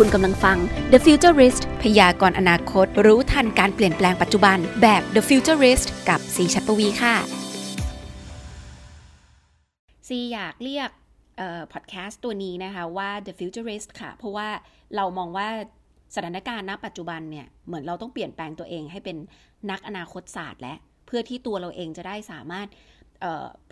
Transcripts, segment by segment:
คุณกำลังฟัง The Futurist พยากรณ์อนาคต รู้ทันการเปลี่ยนแปลงปัจจุบัน แบบ The Futurist กับสีชัดปวีค่ะซีอยากเรียกพอดแคสต์ตัวนี้นะคะว่า The Futurist ค่ะ เพราะว่าเรามองว่าสถานการณ์ณปัจจุบันเนี่ยเหมือนเราต้องเปลี่ยนแปลงตัวเองให้เป็นนักอนาคตศาสตร์และ เพื่อที่ตัวเราเองจะได้สามารถ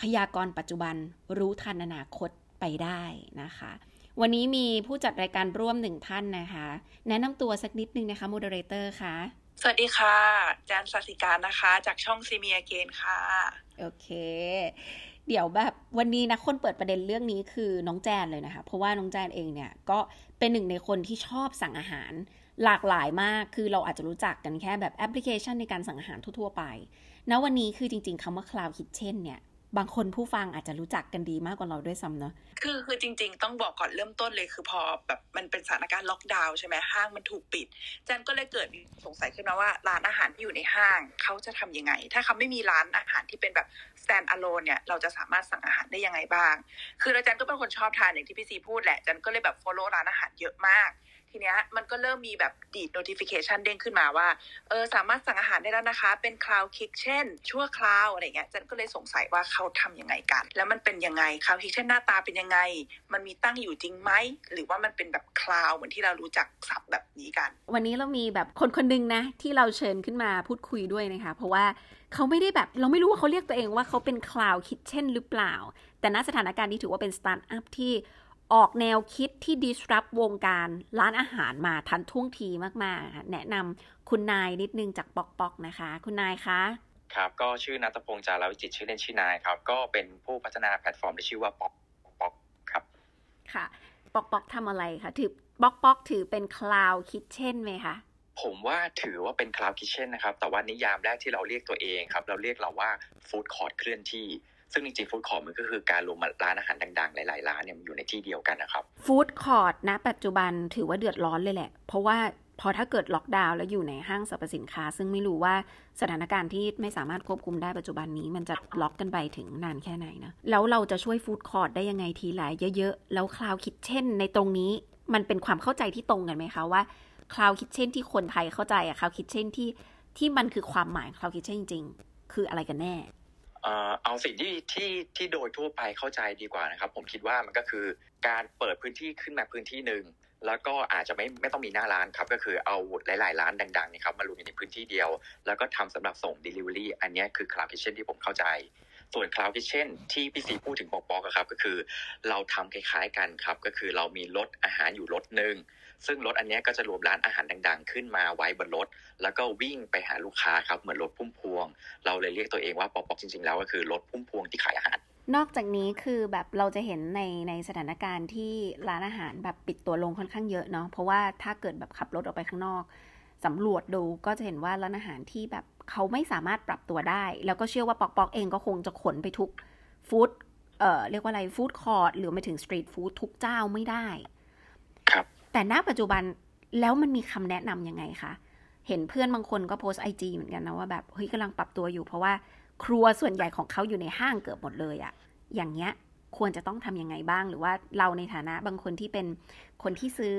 พยากรณ์ปัจจุบันรู้ทันอนาคตไปได้นะคะ วันนี้มีผู้จัดรายการร่วมหนึ่งท่านนะคะ แนะนำตัวสักนิดนึงนะคะ moderator ค่ะสวัสดีค่ะจานสัสิการนะคะ จากช่อง See Me Again ค่ะ โอเค เดี๋ยวแบบวันนี้นะคนเปิดประเด็นเรื่องนี้คือน้องแจนเลยนะคะ เพราะว่าน้องแจนเองเนี่ยก็เป็นหนึ่งในคนที่ชอบสั่งอาหารหลากหลายมาก คือเราอาจจะรู้จักกันแค่แบบแอปพลิเคชันในการสั่งอาหารทั่วๆไป ณ วันนี้คือจริงๆคำว่า Cloud Kitchen เนี่ย บางคนผู้ฟังอาจจะรู้จักกันดีมากกว่าเราด้วยซ้ำเนาะคือคือจริง ๆ ต้องบอกก่อนเริ่มต้นเลยคือพอแบบมันเป็นสถานการณ์ล็อกดาวน์ใช่ไหมห้างมันถูกปิดจันก็เลยเกิดสงสัยขึ้นมาว่าร้านอาหารที่อยู่ในห้างเขาจะทํำยังไง ถ้าเขาไม่มีร้านอาหารที่เป็นแบบ stand alone เนี่ยเราจะสามารถสั่งอาหารได้ยังไงบ้าง คืออาจารย์ก็เป็นคนชอบทานอย่างที่พี่ซีพูดแหละจันก็เลยแบบ follow ร้านอาหารเยอะมาก ทีเนี้ยมันก็เริ่มมีแบบดีด notification เด้งขึ้นมาว่า เออสามารถสั่งอาหารได้แล้วนะคะ เป็น cloud kitchen ชั่วคราวอะไรเงี้ยจันก็เลยสงสัยว่าเขาทํำยังไงกัน แล้วมันเป็นยังไง cloud kitchen หน้าตาเป็นยังไง มันมีตั้งอยู่จริงไหม หรือว่ามันเป็นแบบ cloud เหมือนที่เรารู้จักศัพท์แบบนี้กัน วันนี้เรามีแบบคนคนนึงนะ ที่เราเชิญขึ้นมาพูดคุยด้วยนะคะ เพราะว่าเขาไม่ได้แบบเราไม่รู้ว่าเขาเรียกตัวเองว่าเขาเป็น cloud kitchen หรือเปล่า แต่ณสถานการณ์นี้ถือว่าเป็นสตาร์ทอัพที่ ออกแนวคิดที่ disrupt วงการร้านอาหารมาทันท่วงทีมากๆ แนะนำคุณนายนิดนึงจากปอกปอกนะคะ คุณนายคะ ครับ ก็ชื่อนัทพงษ์จาราวิจิตชื่อเล่นชื่อนายครับ ก็เป็นผู้พัฒนาแพลตฟอร์มที่ชื่อว่าปอกปอกครับ ค่ะปอกปอกทำอะไรคะถือปอกปอกถือเป็น cloud kitchen ไหมคะผมว่าถือว่าเป็น cloud kitchen นะครับ แต่ว่านิยามแรกที่เราเรียกตัวเองครับ เราเรียกเราว่า food court เคลื่อนที่ ซึ่งจริงๆ food court มันก็คือการรวมร้านอาหารดังๆ หลายๆร้านเนี่ยมันอยู่ในที่เดียวกันนะครับfood court ณปัจจุบันถือว่าเดือดร้อนเลยแหละ เพราะว่าพอถ้าเกิดล็อกดาวน์แล้วอยู่ในห้างสรรพสินค้า ซึ่งไม่รู้ว่าสถานการณ์ที่ไม่สามารถควบคุมได้ปัจจุบันนี้ มันจะล็อกกันไปถึงนานแค่ไหนนะแล้วเราจะช่วย food court ได้ยังไงทีหลายเยอะๆ แล้ว cloud kitchen ในตรงนี้มันเป็นความเข้าใจที่ตรงกันไหมคะว่า cloud kitchen ที่คนไทยเข้าใจอะ cloud kitchen ที่ที่มันคือความหมาย cloud kitchen จริง ๆ คืออะไรกันแน่ เอาสิ่งที่ที่ที่โดยทั่วไปเข้าใจดีกว่านะครับ ผมคิดว่ามันก็คือการเปิดพื้นที่ขึ้นมาพื้นที่หนึ่งแล้วก็อาจจะไม่ไม่ต้องมีหน้าร้านครับ ก็คือเอาหลาย ๆ ร้านดังๆนี่ครับมารวมอยู่ในพื้นที่เดียว แล้วก็ทำสำหรับส่ง Delivery อันนี้คือ Cloud Kitchen ที่ผมเข้าใจ ส่วน Cloud Kitchen ที่พี่สีพูดถึงปอกๆครับ ก็คือ เราทำคล้าย ๆ กันครับ ก็คือเรามีรถอาหารอยู่รถหนึ่ง ซึ่งรถอันนี้ก็จะรวมร้านอาหารดังๆ ขึ้นมาไว้บนรถ แล้วก็วิ่งไปหาลูกค้าครับเหมือนรถพุ่มพวง เราเลยเรียกตัวเองว่าปอกๆจริงๆแล้วก็คือรถพุ่มพวงที่ขายอาหารนอกจากนี้คือแบบเราจะเห็นในในสถานการณ์ที่ร้านอาหารแบบปิดตัวลงค่อนข้างเยอะเนาะเพราะว่าถ้าเกิดแบบขับรถออกไปข้างนอกสำรวจดูก็จะเห็นว่าร้านอาหารที่แบบเขาไม่สามารถปรับตัวได้ แล้วก็เชื่อว่าปอกปอกเองก็คงจะขนไปทุก food เอ่อเรียกว่าอะไร food court หรือไปถึง street food ทุกเจ้าไม่ได้ แต่ณปัจจุบันแล้วมันมีคำแนะนำยังไงคะ เห็นเพื่อนบางคนก็โพสต์ IG เหมือนกันนะว่าแบบเฮ้ยกำลังปรับตัวอยู่เพราะว่าครัวส่วนใหญ่ของเขาอยู่ในห้างเกือบหมดเลยอะอย่างเงี้ยควรจะต้องทำยังไงบ้าง หรือว่าเราในฐานะบางคนที่เป็นคนที่ซื้อ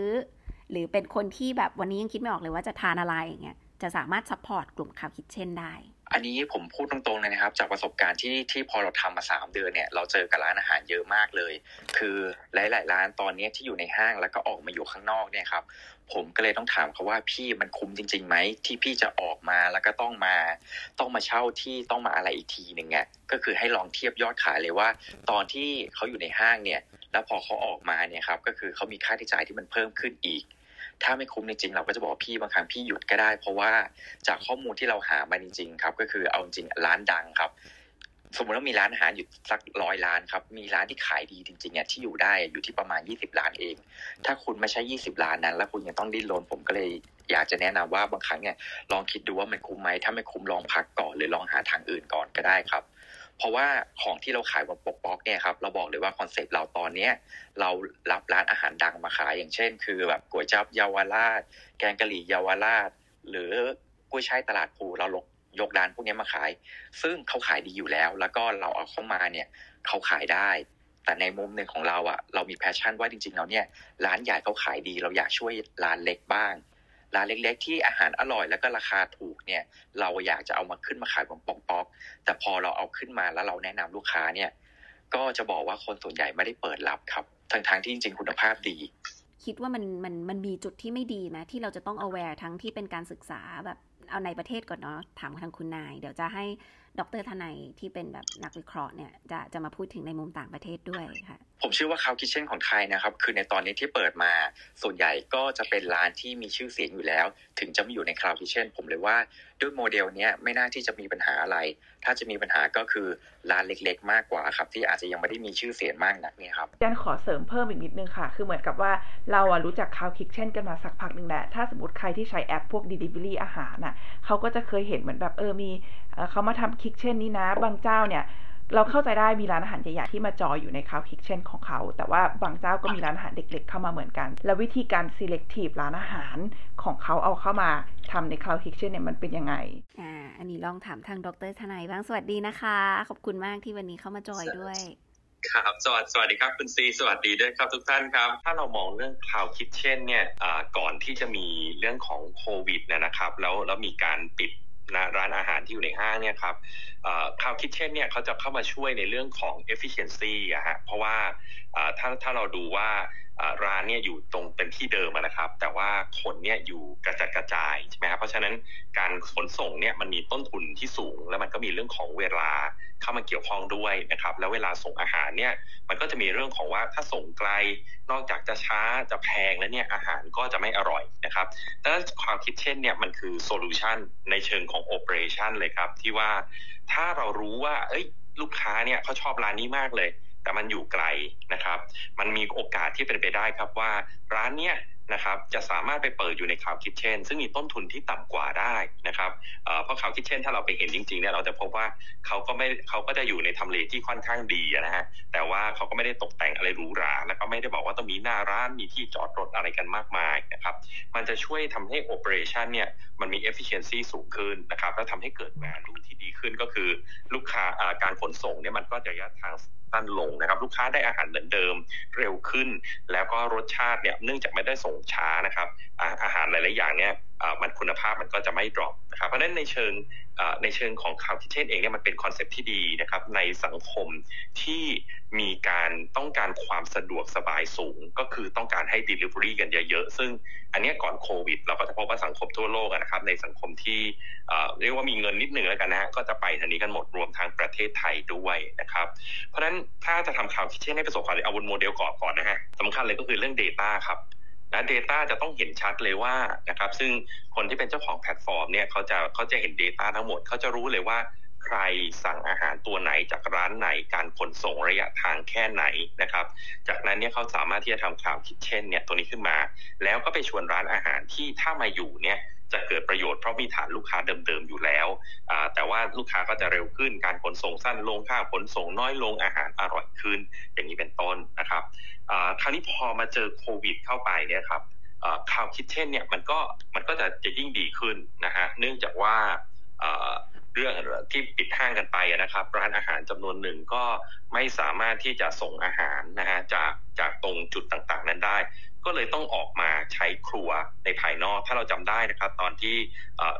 หรือเป็นคนที่แบบวันนี้ยังคิดไม่ออกเลยว่าจะทานอะไรอย่างเงี้ยจะสามารถ support กลุ่ม cloud kitchen ได้ อันนี้ผมพูดตรงๆเลยนะครับ จากประสบการณ์ที่ที่พอเราทำมาสามเดือนเนี่ย เราเจอกับร้านอาหารเยอะมากเลย คือหลาย ๆ ร้านตอนนี้ที่อยู่ในห้างแล้วก็ออกมาอยู่ข้างนอกเนี่ยครับ ผมก็เลยต้องถามเขาว่าพี่มันคุ้มจริงๆไหมที่พี่จะออกมาแล้วก็ต้องมา ต้องมาเช่าที่ต้องมาอะไรอีกทีหนึ่งไงก็คือให้ลองเทียบยอดขายเลยว่า ตอนที่เขาอยู่ในห้างเนี่ย แล้วพอเขาออกมาเนี่ยครับก็คือเขามีค่าใช้จ่ายที่มันเพิ่มขึ้นอีก ถ้าไม่คุ้มจริงๆเราก็จะบอกพี่บางครั้งพี่หยุดก็ได้ เพราะว่าจากข้อมูลที่เราหามาจริงๆครับ ก็คือเอาจริงร้านดังครับ สมมติว่ามีร้านอาหารอยู่สักร้อยร้านครับ มีร้านที่ขายดีจริงๆเนี่ยที่อยู่ได้อยู่ที่ประมาณยี่สิบล้านเอง ถ้าคุณไม่ใช่ยี่สิบล้านนั้น แล้วคุณยังต้องดิ้นรนผมก็เลยอยากจะแนะนำว่าบางครั้งเนี่ยลองคิดดูว่ามันคุ้มไหมถ้าไม่คุ้มลองพักก่อนหรือลองหาทางอื่นก่อนก็ได้ครับ เพราะว่าของที่เราขายบนปอกปอกเนี่ยครับเราบอกเลยว่า concept เราตอนเนี้ยเรารับร้านอาหารดังมาขายอย่างเช่น คือแบบก๋วยจั๊บเยาวราช แกงกะหรี่เยาวราช หรือกุ้ยช่ายตลาดพลูเรายกร้านพวกนี้มาขาย ซึ่งเขาขายดีอยู่แล้ว แล้วก็เราเอาเข้ามาเนี่ยเขาขายได้ แต่ในมุมหนึ่งของเราอะเรามี passion ว่าจริงๆแล้วเนี่ยร้านใหญ่เขาขายดี เราอยากช่วยร้านเล็กบ้าง ร้านเล็ก ๆ ที่อาหารอร่อยแล้วก็ราคาถูกเนี่ย เราอยากจะเอามาขึ้นมาขายบนปอกๆแต่พอเราเอาขึ้นมาแล้วเราแนะนำลูกค้าเนี่ย ก็จะบอกว่าคนส่วนใหญ่ไม่ได้เปิดรับครับทั้งๆที่จริง ๆ คุณภาพดี คิดว่ามันมันมันมีจุดที่ไม่ดีไหมที่เราจะต้อง aware ทั้งที่เป็นการศึกษาแบบเอาในประเทศก่อนเนาะถามทางคุณนาย เดี๋ยวจะให้ ดรทนายที่เป็นแบบนักวิเคราะห์เนี่ยจะจะมาพูดถึงในมุมต่างประเทศด้วยค่ะ ผมเชื่อว่าคาวคิเช่นของไทยนะครับ คือในตอนนี้ที่เปิดมาส่วนใหญ่ก็จะเป็นร้านที่มีชื่อเสียงอยู่แล้ว ถึงจะมาอยู่ในคาวคิเช่นผมเลยว่าด้วยโมเดลเนี้ยไม่น่าที่จะมีปัญหาอะไร ถ้าจะมีปัญหาก็คือร้านเล็กๆ มากกว่าครับ ที่อาจจะยังไม่ได้มีชื่อเสียงมากนักเนี่ยครับจันขอเสริมเพิ่มอีกนิดนึงค่ะ คือเหมือนกับว่าเราอะรู้จักคาวคิเช่นกันมาสักพักหนึ่งแหละถ้าสมมติใครที่ใช้แอปพวก Delivery อาหารน่ะเขาก็จะเคยเห็นเหมือนแบบเออมี เขามาทำ kitchen นี้นะ บางเจ้าเนี่ยเราเข้าใจได้มีร้านอาหารใหญ่ๆที่มา join อยู่ใน Cloud Kitchen ของเขา แต่ว่าบางเจ้าก็มีร้านอาหารเล็กๆ เข้ามาเหมือนกัน แล้ววิธีการ selective ร้านอาหารของเขาเอาเข้ามาทำใน Cloud Kitchen เนี่ยมันเป็นยังไง อ่า อันนี้ลองถามทางดรทนายบ้าง สวัสดีนะคะ ขอบคุณมากที่วันนี้เข้ามาจอยด้วย ครับ สวัสสวัสดีครับคุณซี สวัสดีด้วยครับทุกท่านครับ ถ้าเรามองเรื่อง Cloud Kitchen เนี่ยก่อนที่จะมีเรื่องของโควิดนะครับ แล้วแล้วมีการปิดนะ ร้านอาหารที่อยู่ในห้างเนี่ยครับคาวคิทเช่นเนี่ยเขาจะเข้ามาช่วยในเรื่องของ efficiency อะฮะเพราะว่าถ้าถ้าเราดูว่า ร้านเนี่ยอยู่ตรงเป็นที่เดิมนะครับ แต่ว่าคนเนี่ยอยู่กระจัดกระจายใช่ไหมครับเพราะฉะนั้นการขนส่งเนี่ยมันมีต้นทุนที่สูง แล้วมันก็มีเรื่องของเวลาเข้ามาเกี่ยวข้องด้วยนะครับ แล้วเวลาส่งอาหารเนี่ยมันก็จะมีเรื่องของว่าถ้าส่งไกลนอกจากจะช้าจะแพงแล้วเนี่ยอาหารก็จะไม่อร่อยนะครับดังนั้น Cloud Kitchen เนี่ยมันคือ solution ในเชิงของ operation เลยครับที่ว่าถ้าเรารู้ว่าเอ้ยลูกค้าเนี่ยเขาชอบร้านนี้มากเลย แต่มันอยู่ไกลนะครับ มันมีโอกาสที่เป็นไปได้ครับว่าร้านเนี้ย นะครับจะสามารถไปเปิดอยู่ใน Cloud Kitchen ซึ่งมีต้นทุนที่ต่ำกว่าได้นะครับเพราะ Cloud Kitchen ถ้าเราไปเห็นจริงๆเนี่ยเราจะพบว่าเขาก็ไม่เขาก็จะอยู่ในทำเลที่ค่อนข้างดีนะฮะแต่ว่าเขาก็ไม่ได้ตกแต่งอะไรหรูหรา แล้วก็ไม่ได้บอกว่าต้องมีหน้าร้านมีที่จอดรถอะไรกันมากมายนะครับมันจะช่วยทำให้โอเปอเรชันเนี่ยมันมี efficiency สูงขึ้นนะครับแล้วทำให้เกิด value ที่ดีขึ้นก็คือลูกค้าการขนส่งเนี่ยมันก็จะระยะทางสั้นลงนะครับลูกค้าได้อาหารเหมือนเดิมเร็วขึ้น แล้วก็รสชาติเนี่ยเนื่องจากไม่ได้ส่งช้านะครับอาหารหลาย ๆ อย่างเนี่ยมันคุณภาพมันก็จะไม่ drop นะครับเพราะฉะนั้นในเชิงในเชิงของ Cloud Kitchen เองเนี่ยมันเป็น concept ที่ดีนะครับในสังคมที่มีการต้องการความสะดวกสบายสูง ก็คือต้องการให้ Delivery กันเยอะ ๆ ซึ่งอันนี้ก่อนโควิด เราก็จะพบว่าสังคมทั่วโลกนะครับในสังคมที่เรียกว่ามีเงินนิดหนึ่งแล้วกันนะฮะก็จะไปทางนี้กันหมดรวมทั้งประเทศไทยด้วยนะครับเพราะฉะนั้นถ้าจะทำ Cloud Kitchen ให้ประสบความสำเร็จเอาบนโมเดลก่อนก่อนนะฮะสำคัญเลยก็คือเรื่อง Data ครับ นะ Data จะต้องเห็นชัดเลยว่านะครับซึ่งคนที่เป็นเจ้าของแพลตฟอร์มเนี่ยเขาจะเขาจะเห็น Data ทั้งหมดเขาจะรู้เลยว่าใครสั่งอาหารตัวไหนจากร้านไหนการขนส่งระยะทางแค่ไหนนะครับ จากนั้นเนี่ยเขาสามารถที่จะทำข่าวคิดเช่นเนี่ยตัวนี้ขึ้นมา แล้วก็ไปชวนร้านอาหารที่ถ้ามาอยู่เนี่ย จะเกิดประโยชน์เพราะมีฐานลูกค้าเดิมๆอยู่แล้ว แต่ว่าลูกค้าก็จะเร็วขึ้น การขนส่งสั้นลงค่าขนส่งน้อยลงอาหารอร่อยขึ้น อย่างนี้เป็นต้นนะครับคราวนี้พอมาเจอโควิด เข้าไปเนี่ยครับข่าวคิดเช่นเนี่ยมันก็มันก็จะจะยิ่งดีขึ้นนะฮะเนื่องจากว่าเรื่องที่ปิดห้างกันไปนะครับ ร้านอาหารจำนวนหนึ่งก็ไม่สามารถที่จะส่งอาหารนะฮะจากจากตรงจุดต่างๆ นั้นได้ ก็เลยต้องออกมาใช้ครัวในภายนอก ถ้าเราจำได้นะครับ ตอนที่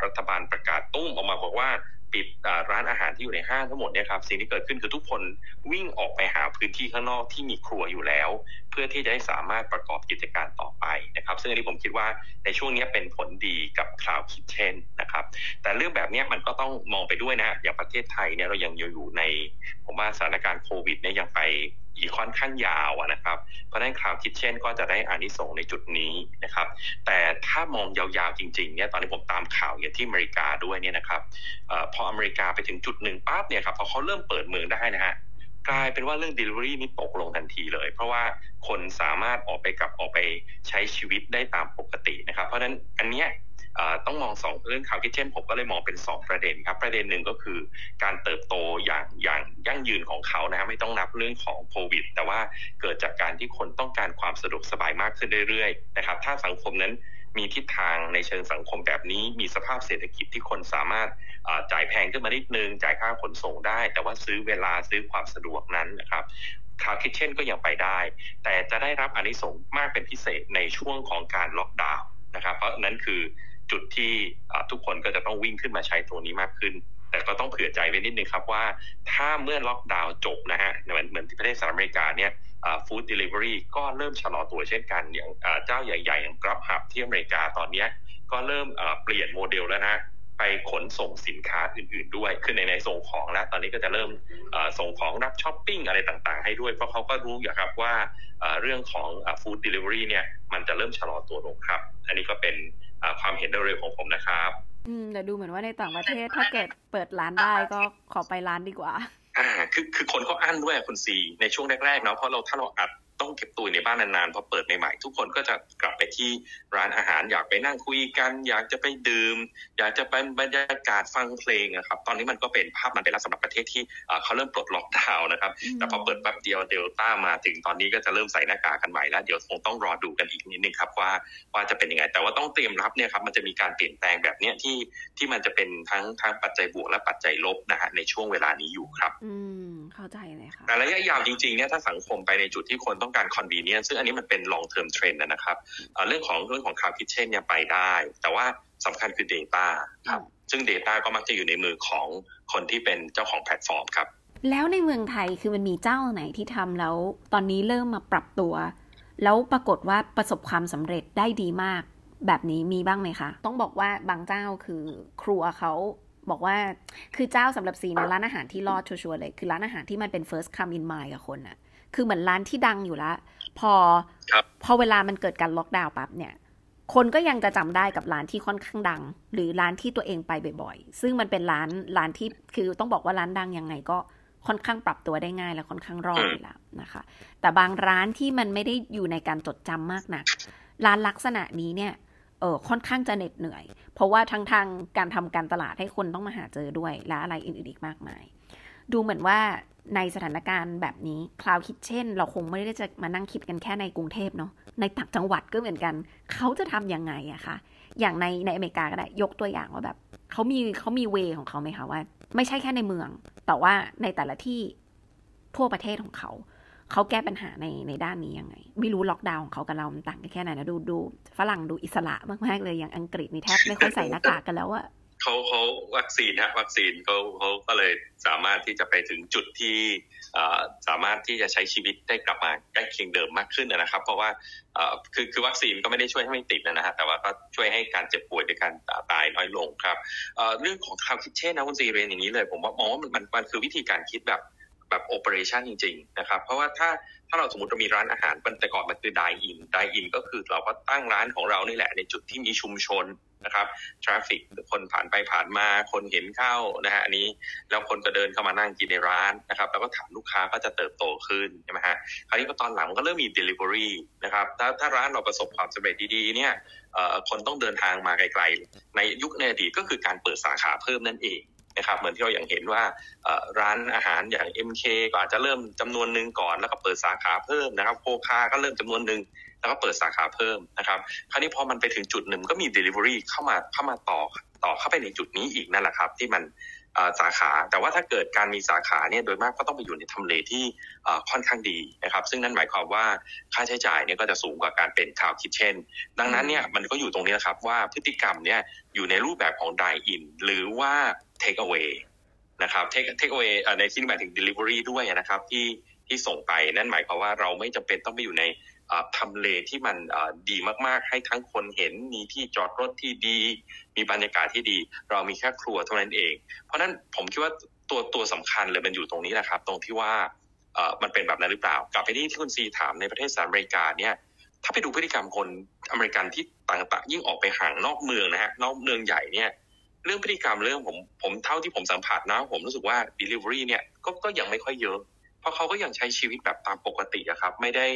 รัฐบาลประกาศตุ้มออกมาบอกว่าปิดร้านอาหารที่อยู่ในห้างทั้งหมดเนี่ยครับสิ่งที่เกิดขึ้นคือทุกคนวิ่งออกไปหาพื้นที่ข้างนอกที่มีครัวอยู่แล้ว เพื่อที่จะให้สามารถประกอบกิจการต่อไปนะครับ ซึ่งอันนี้ผมคิดว่าในช่วงนี้เป็นผลดีกับคลาวคิดเช่นนะครับ แต่เรื่องแบบนี้มันก็ต้องมองไปด้วยนะอย่างประเทศไทยเนี่ยเรายังอยู่ในผมว่าสถานการณ์โควิดเนี่ยยังไป อีกค่อนข้างยาวนะครับ เพราะฉะนั้นข่าวคิดเช่นก็จะได้อานิสงในจุดนี้นะครับ แต่ถ้ามองยาวๆจริงๆเนี่ยตอนนี้ผมตามข่าวอย่างที่อเมริกาด้วยเนี่ยนะครับอพออเมริกาไปถึงจุดหนึ่งปั๊บเนี่ยครับพอเขาเริ่มเปิดเมืองได้นะฮะกลายเป็นว่าเรื่อง Delivery นี่ตกลงทันทีเลย เพราะว่าคนสามารถออกไปกับออกไปใช้ชีวิตได้ตามปกตินะครับ เพราะฉะนั้นอันเนี้ย ต้องมองสองเรื่องข่าวคิดเช่นผมก็เลยมองเป็น 2 ประเด็นครับประเด็นหนึ่งก็คือการเติบโตอย่างอย่างยั่งยืนของเขานะไม่ต้องนับเรื่องของโควิด แต่ว่าเกิดจากการที่คนต้องการความสะดวกสบายมากขึ้นเรื่อยๆนะครับถ้าสังคมนั้นมีทิศทางในเชิงสังคมแบบนี้ มีสภาพเศรษฐกิจที่คนสามารถจ่ายแพงขึ้นมานิดนึง จ่ายค่าขนส่งได้ แต่ว่าซื้อเวลาซื้อความสะดวกนั้นนะครับ Cloud Kitchen ก็ยังไปได้ แต่จะได้รับอานิสงส์มากเป็นพิเศษในช่วงของการล็อกดาวน์นะครับ เพราะนั้นคือ จุดที่ทุกคนก็จะต้องวิ่งขึ้นมาใช้ตัวนี้มากขึ้น แต่ก็ต้องเผื่อใจไว้นิดนึงครับว่าถ้าเมื่อล็อกดาวน์จบนะฮะเหมือนเหมือนที่ประเทศสหรัฐอเมริกาเนี่ย Food Delivery ก็เริ่มชะลอตัวเช่นกันอย่างเจ้าใหญ่ๆ อย่าง Grubhub ที่อเมริกาตอนนี้ก็เริ่มเปลี่ยนโมเดลแล้วนะไปขนส่งสินค้าอื่น ๆ ด้วย คือในในส่งของแล้ว ตอนนี้ก็จะเริ่มส่งของรับช้อปปิ้งอะไรต่างๆ ให้ด้วย เพราะเขาก็รู้อยู่ครับว่าเรื่องของ Food Delivery เนี่ย มันจะเริ่มชะลอตัวลงครับ อันนี้ก็เป็น ความเห็นโดยเร็วของผมนะครับอืมแต่ดูเหมือนว่าในต่างประเทศถ้าเกิดเปิดร้านได้ก็ขอไปร้านดีกว่า อ่า คือคือคนเขาอั้นด้วยคุณซีในช่วงแรกๆเนาะเพราะเราถ้าเราอัด ต้องเก็บตัวในบ้านนานๆพอเปิดใหม่ๆทุกคนก็จะกลับไปที่ร้านอาหารอยากไปนั่งคุยกัน อยากจะไปดื่ม อยากจะไปบรรยากาศฟังเพลงนะครับ ตอนนี้มันก็เป็นภาพมันเป็นลักษณะประเทศที่เขาเริ่มปลดล็อกดาวน์นะครับ แต่พอเปิดแป๊บเดียวเดลต้ามาถึงตอนนี้ก็จะเริ่มใส่หน้ากากกันใหม่แล้วเดี๋ยวคงต้องรอดูกันอีกนิดนึงครับว่าว่าจะเป็นยังไง แต่ว่าต้องเตรียมรับเนี่ยครับมันจะมีการเปลี่ยนแปลงแบบเนี้ยที่ที่มันจะเป็นทั้งทั้งปัจจัยบวกและปัจจัยลบนะฮะในช่วงเวลานี้อยู่ครับ อืมเข้าใจเลยค่ะแต่ระยะยาวจริงๆเนี่ยถ้าสังคมไปในจุดที่คนต้องการ convenience ซึ่งอันนี้มันเป็น long term trend นะครับเรื่องของเรื่องของ cloud kitchen เนี่ยไปได้ แต่ว่าสำคัญคือ data ครับซึ่ง data ก็มักจะอยู่ในมือของคนที่เป็นเจ้าของแพลตฟอร์มครับ แล้วในเมืองไทยคือมันมีเจ้าไหนที่ทำแล้ว ตอนนี้เริ่มมาปรับตัว แล้วปรากฏว่าประสบความสำเร็จได้ดีมาก แบบนี้มีบ้างไหมคะ ต้องบอกว่าบางเจ้าคือครัวเขาบอกว่าคือเจ้าสำหรับซีนะร้านอาหารที่รอดชัวร์เลย คือร้านอาหารที่มันเป็น first come in mind กับคนอะ คือเหมือนร้านที่ดังอยู่แล้วพอพอเวลามันเกิดการล็อกดาวน์ปั๊บเนี่ย คนก็ยังจะจำได้กับร้านที่ค่อนข้างดัง หรือร้านที่ตัวเองไปบ่อยๆ ซึ่งมันเป็นร้านร้านที่คือต้องบอกว่าร้านดังยังไงก็ค่อนข้างปรับตัวได้ง่ายและค่อนข้างรอดอยู่แล้วนะคะ แต่บางร้านที่มันไม่ได้อยู่ในการจดจำมากนัก ร้านลักษณะนี้เนี่ยเออค่อนข้างจะเหน็ดเหนื่อย เพราะว่าทั้งทางการทำการตลาดให้คนต้องมาหาเจอด้วยและอะไรอื่นๆอีกมากมาย ดูเหมือนว่า ในสถานการณ์แบบนี้คลาวคิดเช่นเราคงไม่ได้จะมานั่งคิดกันแค่ในกรุงเทพเนาะในต่างจังหวัดก็เหมือนกัน เขาจะทำยังไงอะคะอย่างในในอเมริกาก็ได้ยกตัวอย่างว่าแบบเขามีเขามีเวของเขาไหมคะว่า ไม่ใช่แค่ในเมือง แต่ว่าในแต่ละที่ทั่วประเทศของเขาเขาแก้ปัญหาในในด้านนี้ยังไง ไม่รู้ล็อกดาวน์ของเขากับเราต่างกันแค่ไหนนะดูดูฝรั่งดูอิสระมากๆเลยอย่างอังกฤษนี่แทบไม่ค่อยใส่หน้ากากกันแล้วอะ เขาเขาวัคซีนฮะวัคซีนเขาเขาก็เลยสามารถที่จะไปถึงจุดที่สามารถที่จะใช้ชีวิตได้กลับมาใกล้เคียงเดิมมากขึ้นนะครับ เพราะว่าคือคือวัคซีนก็ไม่ได้ช่วยให้ไม่ติดนะฮะแต่ว่าก็ช่วยให้การเจ็บป่วยด้วยการตายน้อยลงครับเรื่องของ Cloud Kitchen นะคุณซีเรียนอย่างนี้เลย ผมว่ามองว่ามันมันคือวิธีการคิดแบบแบบ operation จริงๆนะครับเพราะว่าถ้าถ้าเราสมมติเรามีร้านอาหารแต่ก่อนมันคือ dine-in dine-in ก็คือเราก็ตั้งร้านของเรานี่แหละในจุดที่มีชุมชน นะครับ traffic คนผ่านไปผ่านมาคนเห็นเข้านะฮะอันนี้แล้วคนก็เดินเข้ามานั่งกินในร้านนะครับ แล้วก็ฐานลูกค้าก็จะเติบโตขึ้นใช่ไหมฮะคราวนี้พอตอนหลังก็เริ่มมี Delivery นะครับถ้าถ้าร้านเราประสบความสำเร็จดีๆเนี่ยคนต้องเดินทางมาไกลๆ ในยุคในอดีตก็คือการเปิดสาขาเพิ่มนั่นเองนะครับเหมือนที่เราอย่างเห็นว่าร้านอาหารอย่าง MK ก็อาจจะเริ่มจำนวนหนึ่งก่อนแล้วก็เปิดสาขาเพิ่มนะครับโคคาก็เริ่มจำนวนหนึ่ง แล้วก็เปิดสาขาเพิ่มนะครับ คราวนี้พอมันไปถึงจุดหนึ่งก็มี Delivery เข้ามาเข้ามาต่อต่อเข้าไปในจุดนี้อีกนั่นแหละครับ ที่มันสาขา แต่ว่าถ้าเกิดการมีสาขาเนี่ยโดยมากก็ต้องไปอยู่ในทำเลที่ค่อนข้างดีนะครับ ซึ่งนั่นหมายความว่าค่าใช้จ่ายเนี่ยก็จะสูงกว่าการเป็นข่าวคิดเช่น ดังนั้นเนี่ยมันก็อยู่ตรงนี้ครับว่าพฤติกรรมเนี่ยอยู่ในรูปแบบของ dine in หรือว่า take away นะครับ take take away ในที่นี้หมายถึง delivery ด้วยนะครับที่ที่ส่งไปนั่นหมายความว่าเราไม่จำเป็นต้องไปอยู่ใน ทำเลที่มันดีมากๆ ให้ทั้งคนเห็นมีที่จอดรถที่ดี มีบรรยากาศที่ดี เรามีแค่ครัวเท่านั้นเอง เพราะนั้นผมคิดว่าตัวตัวสำคัญเลยมันอยู่ตรงนี้นะครับ ตรงที่ว่ามันเป็นแบบนั้นหรือเปล่า กลับไปที่ที่คุณซีถามในประเทศสหรัฐอเมริกาเนี่ยถ้าไปดูพฤติกรรมคนอเมริกันที่ต่างๆ ยิ่งออกไปห่างนอกเมืองนะฮะนอกเมืองใหญ่เนี่ยเรื่องพฤติกรรมเรื่องผมผมเท่าที่ผมสัมผัสนะ ผมรู้สึกว่า delivery เนี่ยก็ก็ยังไม่ค่อยเยอะ เพราะเขาก็ยังใช้ชีวิตแบบตามปกติอะครับ ไม่ได้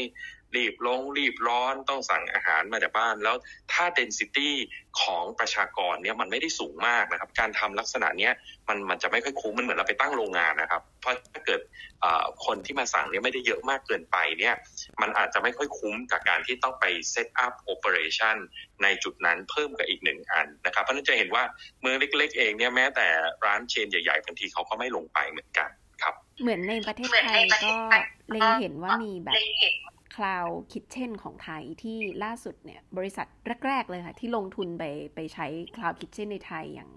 รีบลงรีบร้อนต้องสั่งอาหารมาจากบ้าน แล้วถ้า density ของประชากรเนี่ยมันไม่ได้สูงมากนะครับ การทำลักษณะเนี้ยมันมันจะไม่ค่อยคุ้มมันเหมือนเราไปตั้งโรงงานนะครับ เพราะถ้าเกิดคนที่มาสั่งเนี่ยไม่ได้เยอะมากเกินไปเนี่ยมันอาจจะไม่ค่อยคุ้มกับการที่ต้องไป set up operation ในจุดนั้นเพิ่มกับอีกหนึ่งอันนะครับ เพราะนั้นจะเห็นว่าเมืองเล็ก ๆ เองเนี่ยแม้แต่ร้าน chain ใหญ่ๆบางทีเขาก็ไม่ลงไปเหมือนกันครับ เหมือนในประเทศไทยก็เล็งเห็นว่ามีแบบ Cloud Kitchen ของไทยที่ล่าสุดเนี่ยบริษัทแรก ๆ เลยค่ะ ที่ลงทุนไปไปใช้ Cloud Kitchen ในไทยอย่าง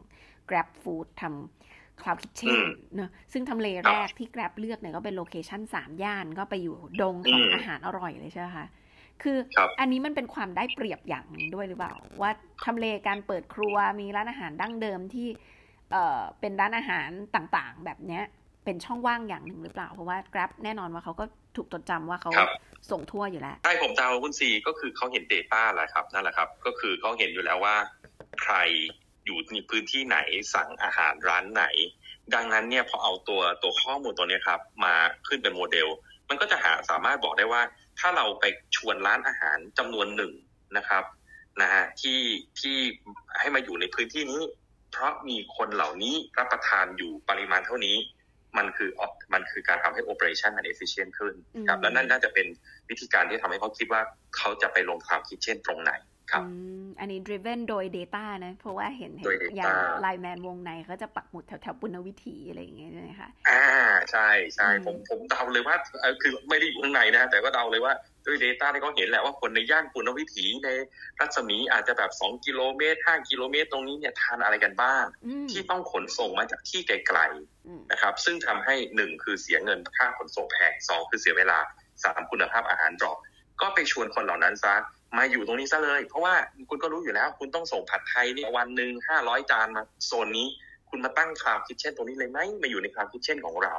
Grab Food ทำ Cloud Kitchen เนอะซึ่งทำเลแรกที่ Grab เลือกเนี่ยก็เป็น location สามย่านก็ไปอยู่ดงของอาหารอร่อยเลยใช่ไหมคะคืออันนี้มันเป็นความได้เปรียบอย่างหนึ่งด้วยหรือเปล่า ว่าทำเลการเปิดครัวมีร้านอาหารดั้งเดิมที่เอ่อเป็นร้านอาหารต่างๆ แบบเนี้ยเป็นช่องว่างอย่างหนึ่งหรือเปล่า เพราะว่า Grab แน่นอนว่าเขาก็ ถูกจดจำว่าเขาส่งทั่วอยู่แล้วใช่ผมจะเอาคุณซีก็คือเขาเห็น Data แหละครับนั่นแหละครับ ก็คือเขาเห็นอยู่แล้วว่า ใครอยู่ในพื้นที่ไหนสั่งอาหารร้านไหน ดังนั้นเนี่ยพอเอาตัวตัวข้อมูลตัวนี้ครับ มาขึ้นเป็นโมเดล มันก็จะหาสามารถบอกได้ว่า ถ้าเราไปชวนร้านอาหารจำนวนหนึ่งนะครับนะฮะที่ที่ให้มาอยู่ในพื้นที่นี้ เพราะมีคนเหล่านี้รับประทานอยู่ปริมาณเท่านี้ มันคือมันคือการทำให้ operation มัน efficient ขึ้นครับแล้วนั่นน่าจะเป็นวิธีการที่ทำให้เขาคิดว่าเขาจะไปลง Cloud Kitchen ตรงไหนครับอันนี้ driven โดย Data นะ เพราะว่าเห็นเห็นอย่าง LINE MAN Wongnai เขาจะปักหมุดแถวแถวปุณณวิถีอะไรอย่างเงี้ยใช่ไหมคะอ่าใช่ใช่ผมผมเดาเลยว่าคือไม่ได้อยู่ข้างในนะแต่ก็เดาเลยว่า ด้วย Data ที่เขาเห็นแหละว่าคนในย่านปุณณวิถีในรัศมีอาจจะแบบ 2 กิโลเมตร5กิโลเมตรตรงนี้เนี่ยทานอะไรกันบ้าง ที่ต้องขนส่งมาจากที่ไกลๆนะครับซึ่งทำให้หนึ่งคือเสียเงินค่าขนส่งแพงสองคือเสียเวลาสามคุณภาพอาหาร drop ก็ไปชวนคนเหล่านั้นซะมาอยู่ตรงนี้ซะเลย เพราะว่าคุณก็รู้อยู่แล้ว คุณต้องส่งผัดไทยนี่วันหนึ่งห้าร้อยจานมาโซนนี้ คุณมาตั้ง Cloud Kitchen ตรงนี้เลยไหมมาอยู่ใน Cloud Kitchen ของเรา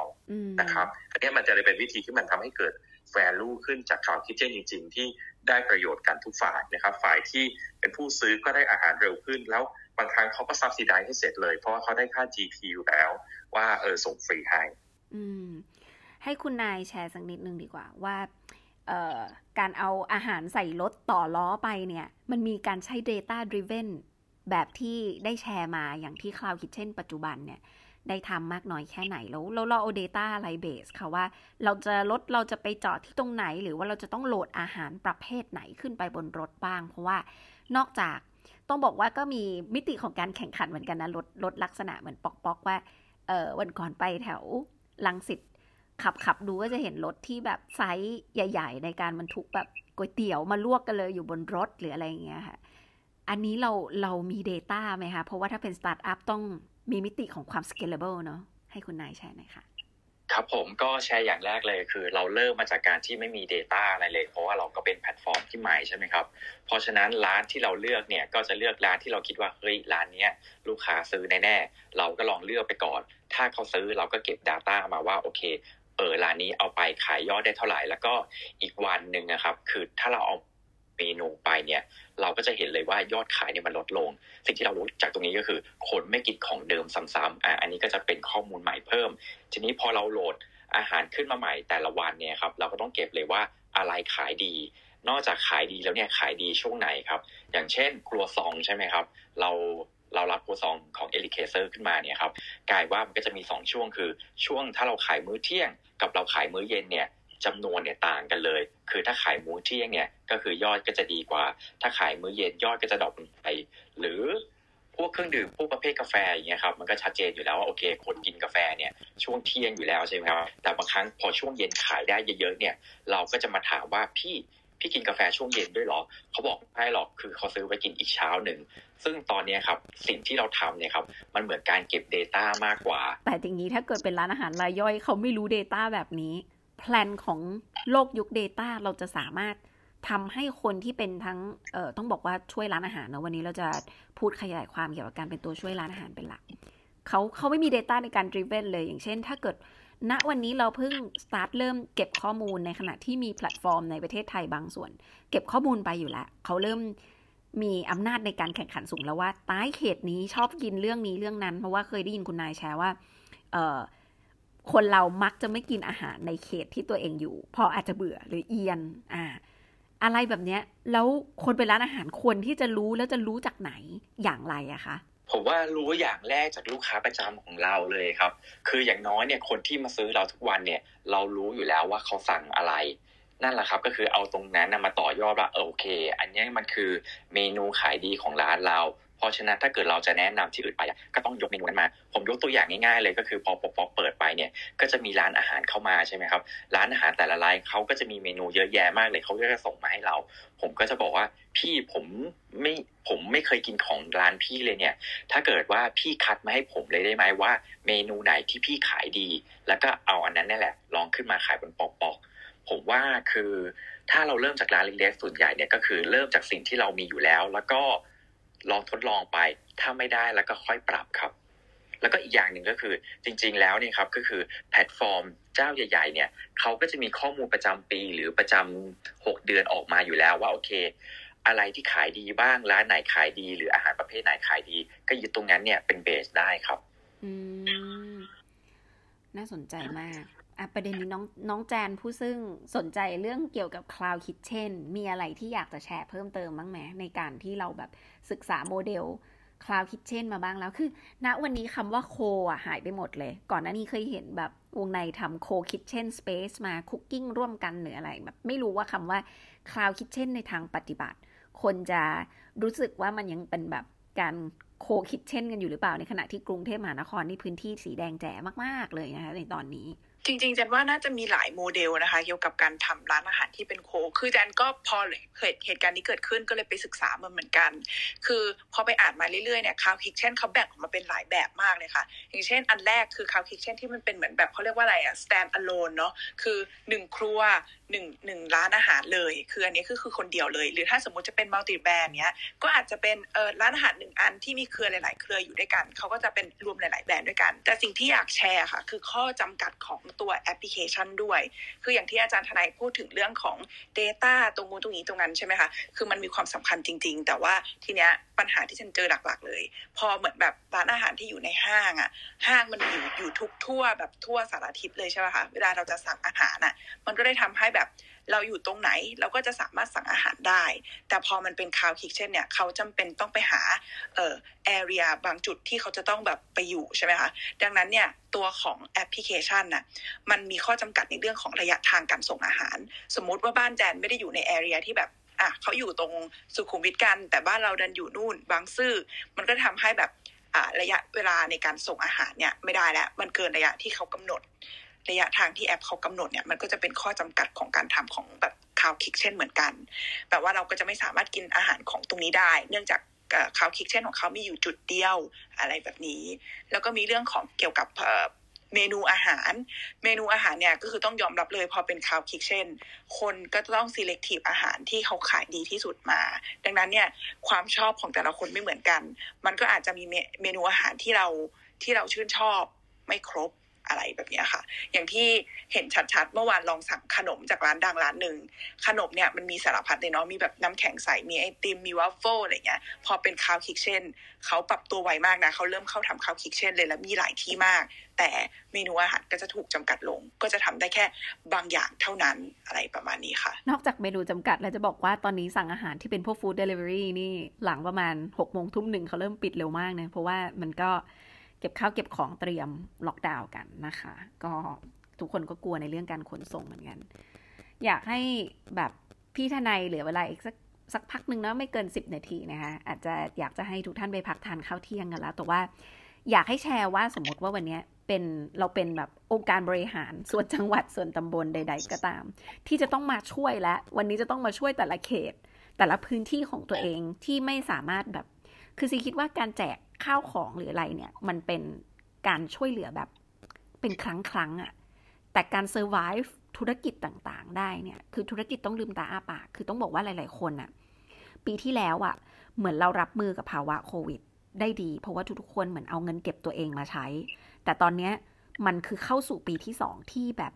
นะครับอันนี้มันจะเป็นวิธีที่มันทำให้เกิด value ขึ้นจาก Cloud Kitchen จริง ๆ ที่ได้ประโยชน์กันทุกฝ่ายนะครับฝ่ายที่เป็นผู้ซื้อก็ได้อาหารเร็วขึ้น แล้วบางครั้งเขาก็ subsidize ให้เสร็จเลย เพราะว่าเขาได้ค่า GP อยู่แล้ว ว่าเออส่งฟรีให้ให้คุณนายแชร์สักนิดนึงดีกว่าว่าการเอาอาหารใส่รถต่อล้อไปเนี่ย มันมีการใช้ Data Driven แบบที่ได้แชร์มาอย่างที่ Cloud Kitchen ปัจจุบันเนี่ย ได้ทำมากน้อยแค่ไหนแล้วเราเอา Data อะไร base ค่ะว่า เราจะรถเราจะไปจอดที่ตรงไหน หรือว่าเราจะต้อง load อาหารประเภทไหนขึ้นไปบนรถบ้าง เพราะว่านอกจากต้องบอกว่าก็มีมิติของการแข่งขันเหมือนกันนะรถรถลักษณะเหมือนปอกๆว่าเออวันก่อนไปแถวรังสิตขับขับดูก็จะเห็นรถที่แบบไซส์ใหญ่ ๆ ในการบรรทุกแบบก๋วยเตี๋ยวมาลวกกันเลยอยู่บนรถหรืออะไรอย่างเงี้ยค่ะ อันนี้เราเรามี Data ไหมคะ เพราะว่าถ้าเป็นสตาร์ทอัพต้อง มีมิติของความ scalable เนาะให้คุณนายแชร์หน่อยค่ะครับผมก็แชร์อย่างแรกเลยคือ เราเริ่มมาจากการที่ไม่มี Data อะไรเลย เพราะว่าเราก็เป็นแพลตฟอร์มที่ใหม่ใช่ไหมครับ เพราะฉะนั้นร้านที่เราเลือกเนี่ยก็จะเลือกร้านที่เราคิดว่าเฮ้ยร้านเนี้ยลูกค้าซื้อแน่ๆเราก็ลองเลือกไปก่อน ถ้าเขาซื้อเราก็เก็บ Data มาว่าโอเคเออร้านนี้เอาไปขายยอดได้เท่าไหร่ แล้วก็อีกวันหนึ่งนะครับ คือถ้าเราเอาเมนูไปเนี่ย เราก็จะเห็นเลยว่ายอดขายเนี่ยมันลดลง สิ่งที่เรารู้จากตรงนี้ก็คือ คนไม่กินของเดิมซ้ำๆอะอันนี้ก็จะเป็นข้อมูลใหม่เพิ่ม ทีนี้พอเราโหลดอาหารขึ้นมาใหม่แต่ละวันเนี่ยครับเราก็ต้องเก็บเลยว่าอะไรขายดี นอกจากขายดีแล้วเนี่ยขายดีช่วงไหนครับ อย่างเช่นครัวซองใช่ไหมครับ เราเรารับครัวซองของ Eric Kayser ขึ้นมาเนี่ยครับกลายว่ามันก็จะมี 2 ช่วงคือ ช่วงถ้าเราขายมื้อเที่ยง กับเราขายมื้อเย็นเนี่ย จำนวนเนี่ยต่างกันเลย คือถ้าขายมื้อเที่ยงเนี่ยก็คือยอดก็จะดีกว่า ถ้าขายมื้อเย็นยอดก็จะดรอปลงไป หรือพวกเครื่องดื่มพวกประเภทกาแฟอย่างเงี้ยครับมันก็ชัดเจนอยู่แล้วว่าโอเค คนกินกาแฟเนี่ยช่วงเที่ยงอยู่แล้วใช่ไหมครับแต่บางครั้งพอช่วงเย็นขายได้เยอะๆเนี่ยเราก็จะมาถามว่าพี่พี่กินกาแฟช่วงเย็นด้วยหรอ เขาบอกไม่หรอก คือเขาซื้อไว้กินอีกเช้าหนึ่ง ซึ่งตอนนี้ครับ สิ่งที่เราทำเนี่ยครับ มันเหมือนการเก็บ Data มากกว่า แต่อย่างนี้ถ้าเกิดเป็นร้านอาหารรายย่อยเขาไม่รู้ Data แบบนี้ แพลนของโลกยุค Data เราจะสามารถทำให้คนที่เป็นทั้งเอ่อต้องบอกว่าช่วยร้านอาหารนะวันนี้เราจะพูดขยายความเกี่ยวกับการเป็นตัวช่วยร้านอาหารเป็นหลักเขาเขาไม่มี Data ในการ driven เลย อย่างเช่น ถ้าเกิดณวันนี้เราเพิ่งสตาร์ทเริ่มเก็บข้อมูลในขณะที่มีแพลตฟอร์มในประเทศไทยบางส่วน เก็บข้อมูลไปอยู่แล้วเขาเริ่มมีอำนาจในการแข่งขันสูงแล้วว่าใต้เขตนี้ชอบกินเรื่องนี้เรื่องนั้น เพราะว่าเคยได้ยินคุณนายแชร์ว่า เออ คนเรามักจะไม่กินอาหารในเขตที่ตัวเองอยู่ พออาจจะเบื่อหรือเอียน อ่า อะไรแบบเนี้ย แล้วคนไปร้านอาหารควรที่จะรู้แล้วจะรู้จากไหนอย่างไรอะคะผมว่ารู้อย่างแรกจากลูกค้าประจำของเราเลยครับ คืออย่างน้อยเนี่ยคนที่มาซื้อเราทุกวันเนี่ย เรารู้อยู่แล้วว่าเขาสั่งอะไร นั่นแหละครับก็คือเอาตรงนั้นมาต่อยอดว่าโอเค อันนี้มันคือเมนูขายดีของร้านเรา พราะฉะนั้นถ้าเกิดเราจะแนะนำที่อื่นไปก็ต้องยกเมนูนั้นมา ผมยกตัวอย่างง่ายๆเลยก็คือพอพอเปิดไปเนี่ยก็จะมีร้านอาหารเข้ามาใช่ไหมครับร้านอาหารแต่ละรายเขาก็จะมีเมนูเยอะแยะมากเลยเขาก็จะส่งมาให้เรา ผมก็จะบอกว่าพี่ผมไม่ผมไม่เคยกินของร้านพี่เลยเนี่ย ถ้าเกิดว่าพี่คัดมาให้ผมเลยได้ไหมว่า เมนูไหนที่พี่ขายดี แล้วก็เอาอันนั้นนี่แหละลองขึ้นมาขายบนปอกๆผมว่าคือถ้าเราเริ่มจากร้านเล็กๆส่วนใหญ่เนี่ยก็คือเริ่มจากสิ่งที่เรามีอยู่แล้ว แล้วก็ ลองทดลองไป ถ้าไม่ได้แล้วก็ค่อยปรับครับ แล้วก็อีกอย่างหนึ่งก็คือจริง ๆ แล้วเนี่ยครับก็คือแพลตฟอร์มเจ้าใหญ่ๆเนี่ยเขาก็จะมีข้อมูลประจำปีหรือประจำหกเดือนออกมาอยู่แล้วว่าโอเค อะไรที่ขายดีบ้างร้านไหนขายดี หรืออาหารประเภทไหนขายดี ก็ยึดตรงนั้นเนี่ยเป็นเบสได้ครับ อืมน่าสนใจมาก ประเด็นนี้น้องน้องแจนผู้ซึ่งสนใจเรื่องเกี่ยวกับ Cloud Kitchen มีอะไรที่อยากจะแชร์เพิ่มเติมบ้างไหมในการที่เราแบบศึกษาโมเดล Cloud Kitchen มาบ้างแล้วคือ ณวันนี้คำว่าโคอะหายไปหมดเลย ก่อนหน้านี้เคยเห็นแบบวงในทำโค Kitchen Space มาคุกกิ้งร่วมกันหรืออะไรแบบไม่รู้ว่าคำว่า Cloud Kitchen ในทางปฏิบัติ คนจะรู้สึกว่ามันยังเป็นแบบการโคคิดเช่นกันอยู่หรือเปล่าในขณะที่กรุงเทพมหานครนี่พื้นที่สีแดงแจ๋มากๆเลยนะคะในตอนนี้ จริงๆแจนว่าน่าจะมีหลายโมเดลนะคะ เกี่ยวกับการทำร้านอาหารที่เป็น cloud คือแจนก็พอเลยเหตุเหตุการณ์นี้เกิดขึ้นก็เลยไปศึกษามันเหมือนกัน คือพอไปอ่านมาเรื่อยๆเนี่ย cloud kitchen เขาแบ่งออกมาเป็นหลายแบบมากเลยค่ะ อย่างเช่น อันแรกคือ cloud kitchen ที่มันเป็นเหมือนแบบเขาเรียกว่าอะไรอะ stand alone เนาะคือหนึ่งครัวหนึ่งหนึ่งร้านอาหารเลย คืออันนี้คือคือคนเดียวเลย หรือถ้าสมมติจะเป็น multi-brand เนี้ยก็อาจจะเป็นเออร้านอาหารหนึ่งอันที่มีเครือหลาย ๆ เครืออยู่ด้วยกันเขาก็จะเป็นรวมหลาย ๆ แบรนด์ด้วยกัน แต่สิ่งที่อยากแชร์ค่ะ คือข้อจำกัดของตัวแอปพลิเคชันด้วย คืออย่างที่อาจารย์ทนายพูดถึงเรื่องของ Data ตรงนู้นตรงนี้ตรงนั้นใช่ไหมคะคือมันมีความสำคัญจริง ๆ แต่ว่าทีเนี้ยปัญหาที่แจนเจอหลักๆ เลย พอเหมือนแบบร้านอาหารที่อยู่ในห้างอะ ห้างมันอยู่อยู่ทุกทั่วแบบทั่วสารทิศเลยใช่ไหมคะเวลาเราจะสั่งอาหารอะ มันก็ได้ทำให้แบบ เราอยู่ตรงไหนเราก็จะสามารถสั่งอาหารได้ แต่พอมันเป็น cloud kitchen เนี่ยเขาจำเป็นต้องไปหาเอ่อ area บางจุดที่เขาจะต้องแบบไปอยู่ใช่ไหมคะดังนั้นเนี่ยตัวของแอปพลิเคชันน่ะมันมีข้อจำกัดในเรื่องของระยะทางการส่งอาหาร สมมุติว่าบ้านแจนไม่ได้อยู่ใน area ที่แบบอะเขาอยู่ตรงสุขุมวิทกัน แต่บ้านเราดันอยู่นู่น บางซื่อมันก็ทำให้แบบระยะเวลาในการส่งอาหารเนี่ยไม่ได้แล้ว มันเกินระยะที่เขากำหนด ระยะทางที่แอปเขากำหนดเนี่ยมันก็จะเป็นข้อจำกัดของการทำของแบบ cloud kitchen เหมือนกันแปลว่าเราก็จะไม่สามารถกินอาหารของตรงนี้ได้ เนื่องจากคาวคิกเช่นของเขามีอยู่จุดเดียวอะไรแบบนี้ แล้วก็มีเรื่องของเกี่ยวกับเมนูอาหาร เมนูอาหารเนี่ยก็คือต้องยอมรับเลยพอเป็นคาวคิกเช่น คนก็ต้อง selective อาหารที่เขาขายดีที่สุดมา ดังนั้นเนี่ยความชอบของแต่ละคนไม่เหมือนกัน มันก็อาจจะมีเมนูอาหารที่เราที่เราชื่นชอบไม่ครบ อะไรแบบนี้ค่ะ อย่างที่เห็นชัดๆ เมื่อวานลองสั่งขนมจากร้านดังร้านหนึ่ง ขนมเนี่ยมันมีสารพัดเลยเนาะ มีแบบน้ำแข็งใส มีไอติม มีวัฟเฟิลอะไรเงี้ย พอเป็น cloud kitchen เขาปรับตัวไวมากนะ เขาเริ่มเข้าทำ cloud kitchen เลยแล้วมีหลายที่มาก แต่เมนูอาหารก็จะถูกจำกัดลง ก็จะทำได้แค่บางอย่างเท่านั้นอะไรประมาณนี้ค่ะ นอกจากเมนูจำกัดแล้วจะบอกว่าตอนนี้สั่งอาหารที่เป็นพวก food delivery นี่หลังประมาณ6กโมงทุ่มหนึ่งเขาเริ่มปิดเร็วมากเนะเพราะว่ามันก็ เก็บข้าวเก็บของเตรียมล็อกดาวน์กันนะคะ ก็ทุกคนก็กลัวในเรื่องการขนส่งเหมือนกัน อยากให้แบบพี่ทนายเหลือเวลาอีกสักสักพักหนึ่งนะไม่เกิน 10 นาทีนะคะอาจจะอยากจะให้ทุกท่านไปพักทานข้าวเที่ยงกันแล้ว แต่ว่าอยากให้แชร์ว่าสมมติว่าวันนี้เป็นเราเป็นแบบองค์การบริหารส่วนจังหวัดส่วนตำบลใด ๆ ก็ตาม ที่จะต้องมาช่วยและวันนี้จะต้องมาช่วยแต่ละเขต แต่ละพื้นที่ของตัวเองที่ไม่สามารถแบบ คือซีคิดว่าการแจก ข้าวของหรืออะไรเนี่ย มันเป็นการช่วยเหลือแบบเป็นครั้งครั้งอะแต่การเซอร์ไวฟ์ธุรกิจต่างๆ ได้เนี่ย คือธุรกิจต้องลืมตาอ้าปาก คือต้องบอกว่าหลาย ๆ คนอะปีที่แล้วอะเหมือนเรารับมือกับภาวะโควิด ได้ดี เพราะว่าทุกๆคนเหมือนเอาเงินเก็บตัวเองมาใช้ แต่ตอนเนี้ยมันคือเข้าสู่ปีที่สองที่แบบ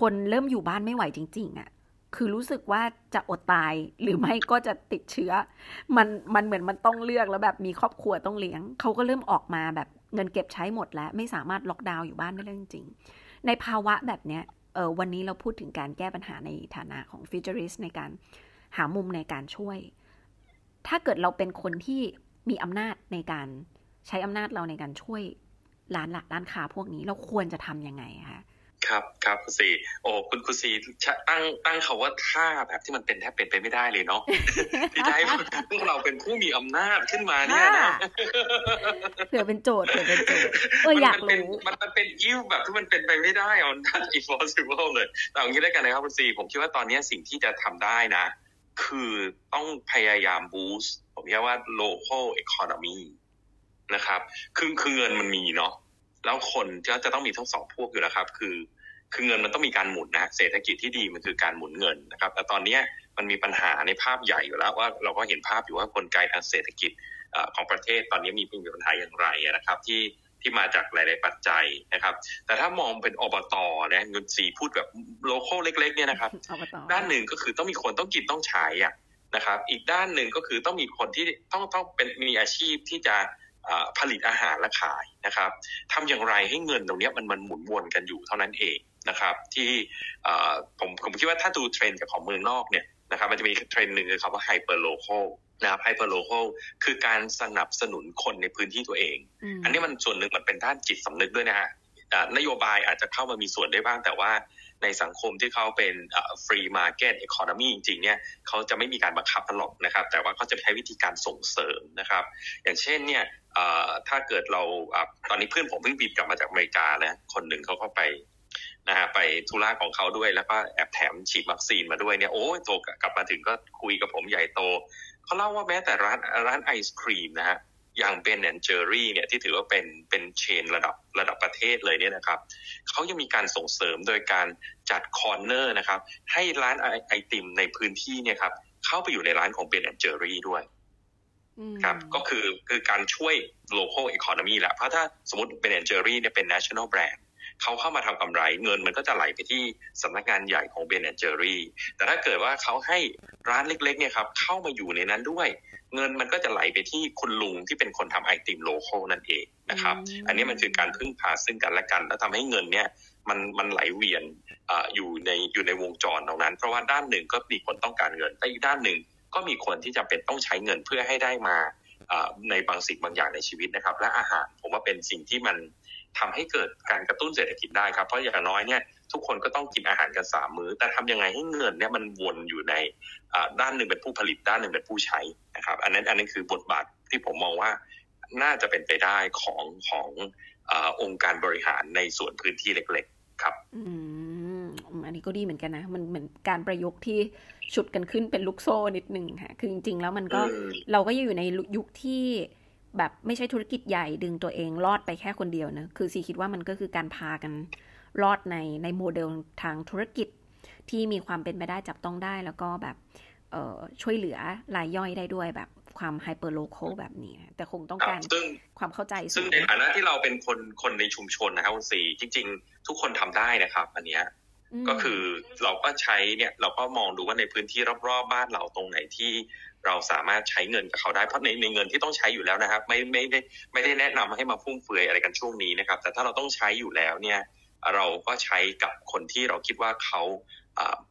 คนเริ่มอยู่บ้านไม่ไหวจริง ๆอะ คือรู้สึกว่าจะอดตายหรือไม่ก็จะติดเชื้อ มันมันเหมือนมันต้องเลือกแล้วแบบมีครอบครัวต้องเลี้ยง เขาก็เริ่มออกมาแบบเงินเก็บใช้หมดแล้ว ไม่สามารถล็อกดาวน์อยู่บ้านได้เลยจริงๆในภาวะแบบเนี้ยเออวันนี้เราพูดถึงการแก้ปัญหาในฐานะของฟิวเจอริสในการหามุมในการช่วย ถ้าเกิดเราเป็นคนที่มีอำนาจในการใช้อำนาจเราในการช่วยร้านหลักร้านค้าพวกนี้เราควรจะทำยังไงคะ ครับครับคุณซีโอ้คุณคุณซีตั้งตั้งเขาว่าท่าแบบที่มันเป็นแทบเป็นไปไม่ได้เลยเนาะที่ได้พวกเราเป็นผู้มีอำนาจขึ้นมาเนี่ยนะเผื่อเป็นโจทย์เผื่อเป็นโจทย์เอออยากรู้มันมันเป็นยิ้วแบบที่มันเป็นไปไม่ได้อนนั่น impossible เลยแต่อย่างนี้ได้กันนะครับคุณซีผมคิดว่าตอนนี้สิ่งที่จะทำได้นะ คือต้องพยายาม boost ผมเรียกว่า local economy นะครับคือคือเงินมันมีเนาะ แล้วคนก็จะต้องมีทั้งสองพวกอยู่แล้วครับ คือ คือเงินมันต้องมีการหมุนนะ เศรษฐกิจที่ดีมันคือการหมุนเงินนะครับ แต่ตอนนี้มันมีปัญหาในภาพใหญ่อยู่แล้วว่าเราก็เห็นภาพอยู่ว่ากลไกทางเศรษฐกิจของประเทศตอนนี้มีปัญหาอย่างไรนะครับ ที่ที่มาจากหลาย ๆ ปัจจัยนะครับ แต่ถ้ามองเป็นอบตนะเงินสีพูดแบบโลโก้เล็ก ๆ เนี่ยนะครับ ด้านหนึ่งก็คือต้องมีคนต้องกินต้องใช้อะนะครับ อีกด้านหนึ่งก็คือต้องมีคนที่ต้องต้องเป็นมีอาชีพที่จะ ผลิตอาหารและขายนะครับทำอย่างไรให้เงินตรงนี้มันมันหมุนวนกันอยู่เท่านั้นเองนะครับ ที่ผมผมคิดว่าถ้าดูเทรนด์จากของเมืองนอกเนี่ยนะครับ มันจะมีเทรนด์หนึ่งคือคำว่า hyper local นะครับ hyper local คือการสนับสนุนคนในพื้นที่ตัวเอง อันนี้มันส่วนหนึ่งมันเป็นด้านจิตสำนึกด้วยนะฮะนโยบายอาจจะเข้ามามีส่วนได้บ้างแต่ว่า ในสังคมที่เขาเป็น free market economy จริงๆเนี่ยเขาจะไม่มีการบังคับตลอดนะครับ แต่ว่าเขาจะใช้วิธีการส่งเสริมนะครับ อย่างเช่นเนี่ยถ้าเกิดเราตอนนี้เพื่อนผมเพิ่งบินกลับมาจากอเมริกานะคนหนึ่งเขาก็ไปนะฮะไปธุระของเขาด้วยแล้วก็แอบแถมฉีดวัคซีนมาด้วยเนี่ยโอ้โตกลับมาถึงก็คุยกับผมใหญ่โตเขาเล่าว่าแม้แต่ร้านร้านไอศครีมนะฮะ อย่างเบนแอนเจอรี่เนี่ยที่ถือว่าเป็นเป็นเชนระดับระดับประเทศเลยเนี่ยนะครับเขายังมีการส่งเสริมโดยการจัด corner นะครับให้ร้านไอติมในพื้นที่เนี่ยครับเข้าไปอยู่ในร้านของ Ben & Jerry ด้วยครับก็คือคือการช่วย local economy แหละเพราะถ้าสมมติ Ben & Jerry เนี่ยเป็น national brand เขาเข้ามาทำกำไรเงินมันก็จะไหลไปที่สำนักงานใหญ่ของ Ben & Jerry แต่ถ้าเกิดว่าเขาให้ร้านเล็กๆเนี่ยครับเข้ามาอยู่ในนั้นด้วย เงินมันก็จะไหลไปที่คุณลุงที่เป็นคนทำไอติม local นั่นเองนะครับ อันนี้มันคือการพึ่งพาซึ่งกันและกัน แล้วทำให้เงินเนี่ยมันมันไหลเวียนออยู่ในอยู่ในวงจรตรงนั้น เพราะว่าด้านหนึ่งก็มีคนต้องการเงินแต่อีกด้านหนึ่งก็มีคนที่จำเป็นต้องใช้เงินเพื่อให้ได้มาในบางสิ่งบางอย่างในชีวิตนะครับ และอาหารผมว่าเป็นสิ่งที่มันทำให้เกิดการกระตุ้นเศรษฐกิจได้ครับ เพราะอย่างน้อยเนี่ยทุกคนก็ต้องกินอาหารกันสามมื้อ แต่ทำยังไงให้เงินเนี่ยมันวนอยู่ใน ด้านหนึ่งเป็นผู้ผลิตด้านหนึ่งเป็นผู้ใช้นะครับ อันนั้นอันนั้นคือบทบาทที่ผมมองว่าน่าจะเป็นไปได้ของของอองค์การบริหารในส่วนพื้นที่เล็ก ๆ ครับอืมอันนี้ก็ดีเหมือนกันนะ มันเหมือนการประยุกต์ที่ฉุดกันขึ้นเป็นลูกโซ่นิดหนึ่งค่ะคือจริงๆแล้วมันก็เราก็อยู่ในยุคที่แบบไม่ใช่ธุรกิจใหญ่ดึงตัวเองรอดไปแค่คนเดียวนะคือซีคิดว่ามันก็คือการพากันรอดในในโมเดลทางธุรกิจ ที่มีความเป็นไปได้จับต้องได้แล้วก็แบบช่วยเหลือรายย่อยได้ด้วยแบบความไฮเปอร์โลโคแบบนี้แต่คงต้องการความเข้าใจ ซึ่งในฐานะที่เราเป็นคนคนในชุมชนนะครับคุณสีจริง ๆ ทุกคนทำได้นะครับ อันเนี้ยก็คือเราก็ใช้เนี่ยเราก็มองดูว่าในพื้นที่รอบๆบ้านเราตรงไหนที่เราสามารถใช้เงินกับเขาได้เพราะในในเงินที่ต้องใช้อยู่แล้วนะครับ ไม่ไม่ได้ไม่ได้แนะนำให้มาฟุ่มเฟือยอะไรกันช่วงนี้นะครับ แต่ถ้าเราต้องใช้อยู่แล้วเนี่ย เราก็ใช้กับคนที่เราคิดว่าเขา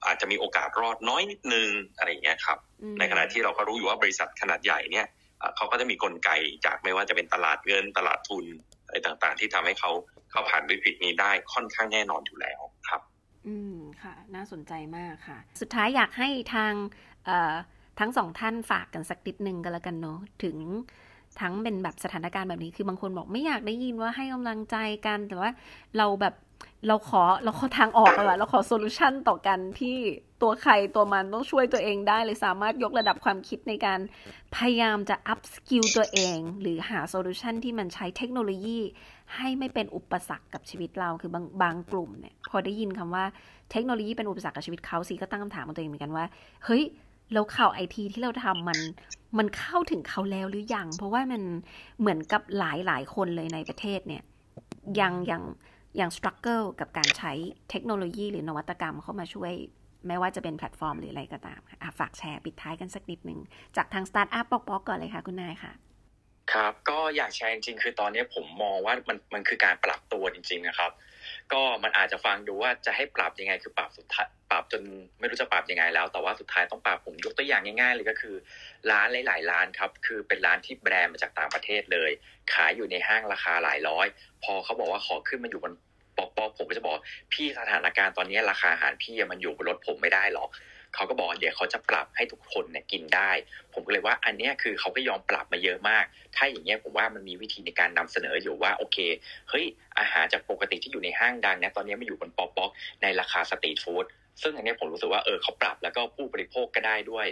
อาจจะมีโอกาสรอดน้อยนิดนึงอะไรอย่างเงี้ยครับ ในขณะที่เราก็รู้อยู่ว่าบริษัทขนาดใหญ่เนี่ยเขาก็จะมีกลไกจากไม่ว่าจะเป็นตลาดเงินตลาดทุนอะไรต่างๆ ที่ทำให้เขาเขาผ่านวิกฤตนี้ได้ค่อนข้างแน่นอนอยู่แล้วครับ อืมค่ะ น่าสนใจมากค่ะ สุดท้ายอยากให้ทางทั้งสองท่านฝากกันสักนิดนึงกันแล้วกันเนาะถึงทั้งเป็นแบบสถานการณ์แบบนี้คือบางคนบอกไม่อยากได้ยินว่าให้กำลังใจกันแต่ว่าเราแบบ เราขอเราขอทางออกอะเราขอ solution ต่อกันที่ตัวใครตัวมันต้องช่วยตัวเองได้เลยสามารถยกระดับความคิดในการพยายามจะ upskill ตัวเอง หรือหา solution ที่มันใช้เทคโนโลยี ให้ไม่เป็นอุปสรรคกับชีวิตเราคือบางบางกลุ่มเนี่ยพอได้ยินคำว่าเทคโนโลยีเป็นอุปสรรคกับชีวิตเขาสิก็ตั้งคำถามกับตัวเองเหมือนกันว่า เฮ้ยแล้วข่าวไอทีที่เราทำมันมันเข้าถึงเขาแล้วหรือยังเพราะว่ามันเหมือนกับหลายหลายคนเลยในประเทศเนี่ยยังยัง ยัง struggle กับการใช้เทคโนโลยีหรือนวัตกรรมเข้ามาช่วย ไม่ว่าจะเป็นแพลตฟอร์มหรืออะไรก็ตามค่ะฝากแชร์ปิดท้ายกันสักนิดหนึ่งจากทางสตาร์ทอัพปอกๆก่อนเลยค่ะคุณนายค่ะครับก็อยากแชร์จริงๆคือตอนนี้ผมมองว่ามันมันคือการปรับตัวจริงๆนะครับ ก็มันอาจจะฟังดูว่าจะให้ปรับยังไง คือปรับสุดท้ายปรับจนไม่รู้จะปรับยังไงแล้ว แต่ว่าสุดท้ายต้องปรับผมยกตัวอย่างง่ายๆเลยก็คือ ร้านหลายๆร้านครับ คือเป็นร้านที่แบรนด์มาจากต่างประเทศเลย ขายอยู่ในห้างราคาหลายร้อย พอเขาบอกว่าขอขึ้นมาอยู่บนปอกปอกผมก็จะบอกพี่สถานการณ์ตอนนี้ราคาอาหารพี่มันอยู่บนรถผมไม่ได้หรอก เขาก็บอกเดี๋ยวเขาจะปรับให้ทุกคนเนี่ยกินได้ ผมก็เลยว่าอันนี้คือเขาก็ยอมปรับมาเยอะมาก ถ้าอย่างเงี้ยผมว่ามันมีวิธีในการนำเสนออยู่ว่าโอเคเฮ้ยอาหารจากปกติที่อยู่ในห้างดังนะตอนนี้มาอยู่บนปอกปอกในราคาสตรีทฟู้ดซึ่งอันนี้ผมรู้สึกว่าเออเขาปรับแล้วก็ผู้บริโภคก็ได้ด้วย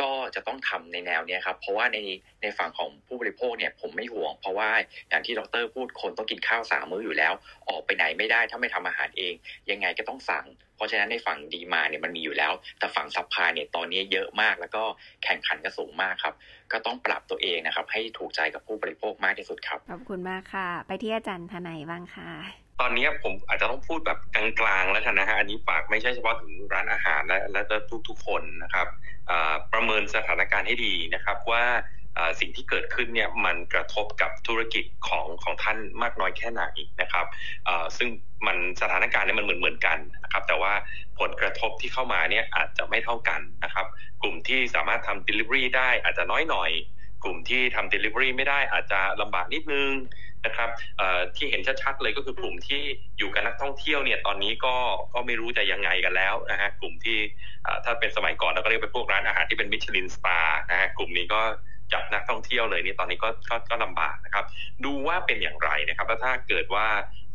ก็จะต้องทำในแนวเนี้ยครับ เพราะว่าในในฝั่งของผู้บริโภคเนี่ยผมไม่ห่วง เพราะว่าอย่างที่ดรพูดคนต้องกินข้าวสามมื้ออยู่แล้ว ออกไปไหนไม่ได้ถ้าไม่ทำอาหารเอง ยังไงก็ต้องสั่ง เพราะฉะนั้นในฝั่ง demand เนี่ยมันมีอยู่แล้ว แต่ฝั่ง supply เนี่ยตอนนี้เยอะมาก แล้วก็แข่งขันก็สูงมากครับ ก็ต้องปรับตัวเองนะครับ ให้ถูกใจกับผู้บริโภคมากที่สุดครับขอบคุณมากค่ะ ไปที่อาจารย์ทนายบ้างค่ะ ตอนนี้ผมอาจจะต้องพูดแบบกลางๆแล้วกันนะฮะอันนี้ฝากไม่ใช่เฉพาะถึงร้านอาหารและและทุกๆคนนะครับประเมินสถานการณ์ให้ดีนะครับว่าสิ่งที่เกิดขึ้นเนี่ยมันกระทบกับธุรกิจของของท่านมากน้อยแค่ไหนนะครับซึ่งมันสถานการณ์เนี่ยมันเหมือนเหมือนกันนะครับแต่ว่าผลกระทบที่เข้ามาเนี่ยอาจจะไม่เท่ากันนะครับกลุ่มที่สามารถทำ delivery ได้อาจจะน้อยหน่อย กลุ่มที่ทำ delivery ไม่ได้อาจจะลำบากนิดนึง นะครับที่เห็นชัดๆเลยก็คือกลุ่มที่อยู่กับนักท่องเที่ยวเนี่ยตอนนี้ก็ก็ไม่รู้จะยังไงกันแล้วนะฮะกลุ่มที่ถ้าเป็นสมัยก่อนเราก็เรียกไปพวกร้านอาหารที่เป็นมิชลินสตาร์นะฮะกลุ่มนี้ก็จับนักท่องเที่ยวเลยนี่ตอนนี้ก็ก็ก็ลำบากนะครับ ดูว่าเป็นอย่างไรนะครับแล้วถ้าเกิดว่า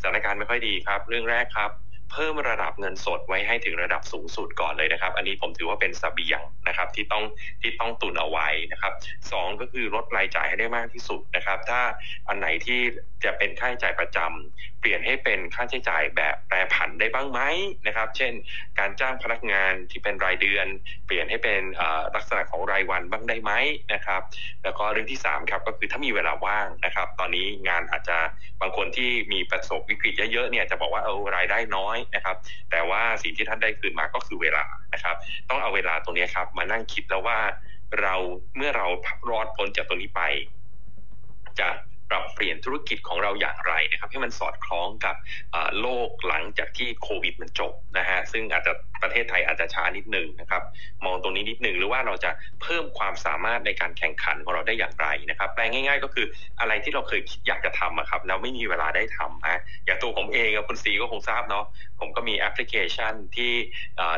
สถานการณ์ไม่ค่อยดีครับ เรื่องแรกครับ เพิ่มระดับเงินสดไว้ให้ถึงระดับสูงสุดก่อนเลยนะครับ อันนี้ผมถือว่าเป็นสเบียงนะครับที่ต้องที่ต้องตุนเอาไว้นะครับสองก็คือลดรายจ่ายให้ได้มากที่สุดนะครับ ถ้าอันไหนที่จะเป็นค่าใช้จ่ายประจำเปลี่ยนให้เป็นค่าใช้จ่ายแบบแปรผันได้บ้างไหมนะครับ เช่น การจ้างพนักงานที่เป็นรายเดือน เปลี่ยนให้เป็นลักษณะของรายวันบ้างได้ไหมนะครับ แล้วก็เรื่องที่3ครับก็คือถ้ามีเวลาว่างนะครับ ตอนนี้งานอาจจะบางคนที่มีประสบวิกฤตเยอะๆเนี่ยจะบอกว่าเอารายได้น้อยนะครับ แต่ว่าสิ่งที่ท่านได้คืนมาก็คือเวลานะครับ ต้องเอาเวลาตรงนี้ครับ มานั่งคิดแล้วว่าเราเมื่อเรารอดพ้นจากตรงนี้ไป จะ ปรับเปลี่ยนธุรกิจของเราอย่างไรนะครับให้มันสอดคล้องกับโลกหลังจากที่โควิดมันจบนะฮะซึ่งอาจจะประเทศไทยอาจจะช้านิดหนึ่งนะครับมองตรงนี้นิดหนึ่งหรือว่าเราจะเพิ่มความสามารถในการแข่งขันของเราได้อย่างไรนะครับแปลง่าย ๆ ก็คืออะไรที่เราเคยคิดอยากจะทำอะครับแล้วไม่มีเวลาได้ทำนะอย่างตัวผมเองคุณซีก็คงทราบเนาะผมก็มีแอปพลิเคชันที่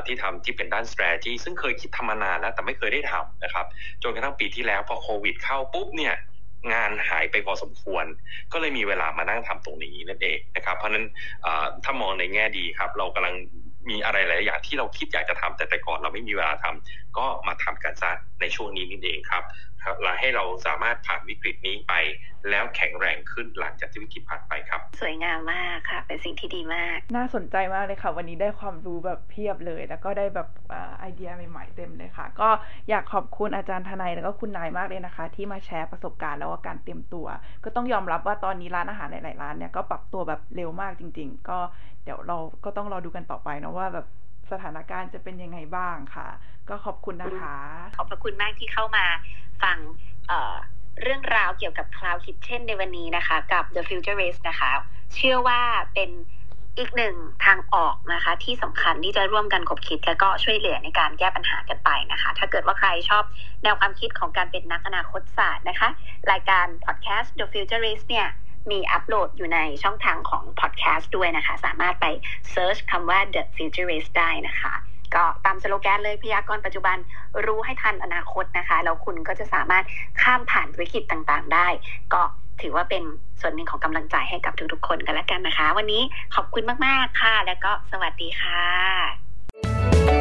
ที่ทำที่เป็นด้าน strategy ซึ่งเคยคิดทำมานานแล้วแต่ไม่เคยได้ทำนะครับจนกระทั่งปีที่แล้วพอโควิดเข้าปุ๊บเนี่ย งานหายไปพอสมควร ก็เลยมีเวลามานั่งทำตรงนี้นั่นเองนะครับ เพราะนั้นถ้ามองในแง่ดีครับ เรากำลังมีอะไรหลายอย่างที่เราคิดอยากจะทำแต่แต่ก่อนเราไม่มีเวลาทำก็มาทำกันซะในช่วงนี้นี่เองครับ และให้เราสามารถผ่านวิกฤตนี้ไป แล้วแข็งแรงขึ้นหลังจากที่วิกฤตผ่านไปครับ สวยงามมากค่ะ เป็นสิ่งที่ดีมาก น่าสนใจมากเลยค่ะ วันนี้ได้ความรู้แบบเพียบเลย แล้วก็ได้แบบไอเดียใหม่ๆเต็มเลยค่ะ ก็อยากขอบคุณอาจารย์ทนายแล้วก็คุณนายมากเลยนะคะ ที่มาแชร์ประสบการณ์แล้วก็การเตรียมตัว ก็ต้องยอมรับว่าตอนนี้ร้านอาหารหลายๆร้านเนี่ยก็ปรับตัวแบบเร็วมากจริง ๆ ก็เดี๋ยวเราก็ต้องรอดูกันต่อไปนะว่าแบบ สถานการณ์จะเป็นยังไงบ้างค่ะ ก็ขอบคุณนะคะ ขอบพระคุณมากที่เข้ามาฟังเเรื่องราวเกี่ยวกับ Cloud Kitchen ในวันนี้นะคะ กับ The Future Race นะคะ เชื่อว่าเป็นอีกหนึ่งทางออกนะคะ ที่สำคัญที่จะร่วมกันกบคิด และก็ช่วยเหลือในการแก้ปัญหากันไปนะคะ ถ้าเกิดว่าใครชอบแนวความคิดของการเป็นนักอนาคตศาสตร์นะคะ รายการ Podcast The Future Race เนี่ย มีอัปโหลดอยู่ในช่องทางของพอดแคสต์ด้วยนะคะ สามารถไปเซิร์ชคำว่า The Futurist ได้นะคะ ก็ตามสโลแกนเลยพยากรณ์ปัจจุบันรู้ให้ทันอนาคตนะคะ แล้วคุณก็จะสามารถข้ามผ่านวิกฤตต่างๆ ได้ ก็ถือว่าเป็นส่วนหนึ่งของกำลังใจให้กับทุกๆ คนกันแล้วกันนะคะ วันนี้ขอบคุณมากๆค่ะ แล้วก็สวัสดีค่ะ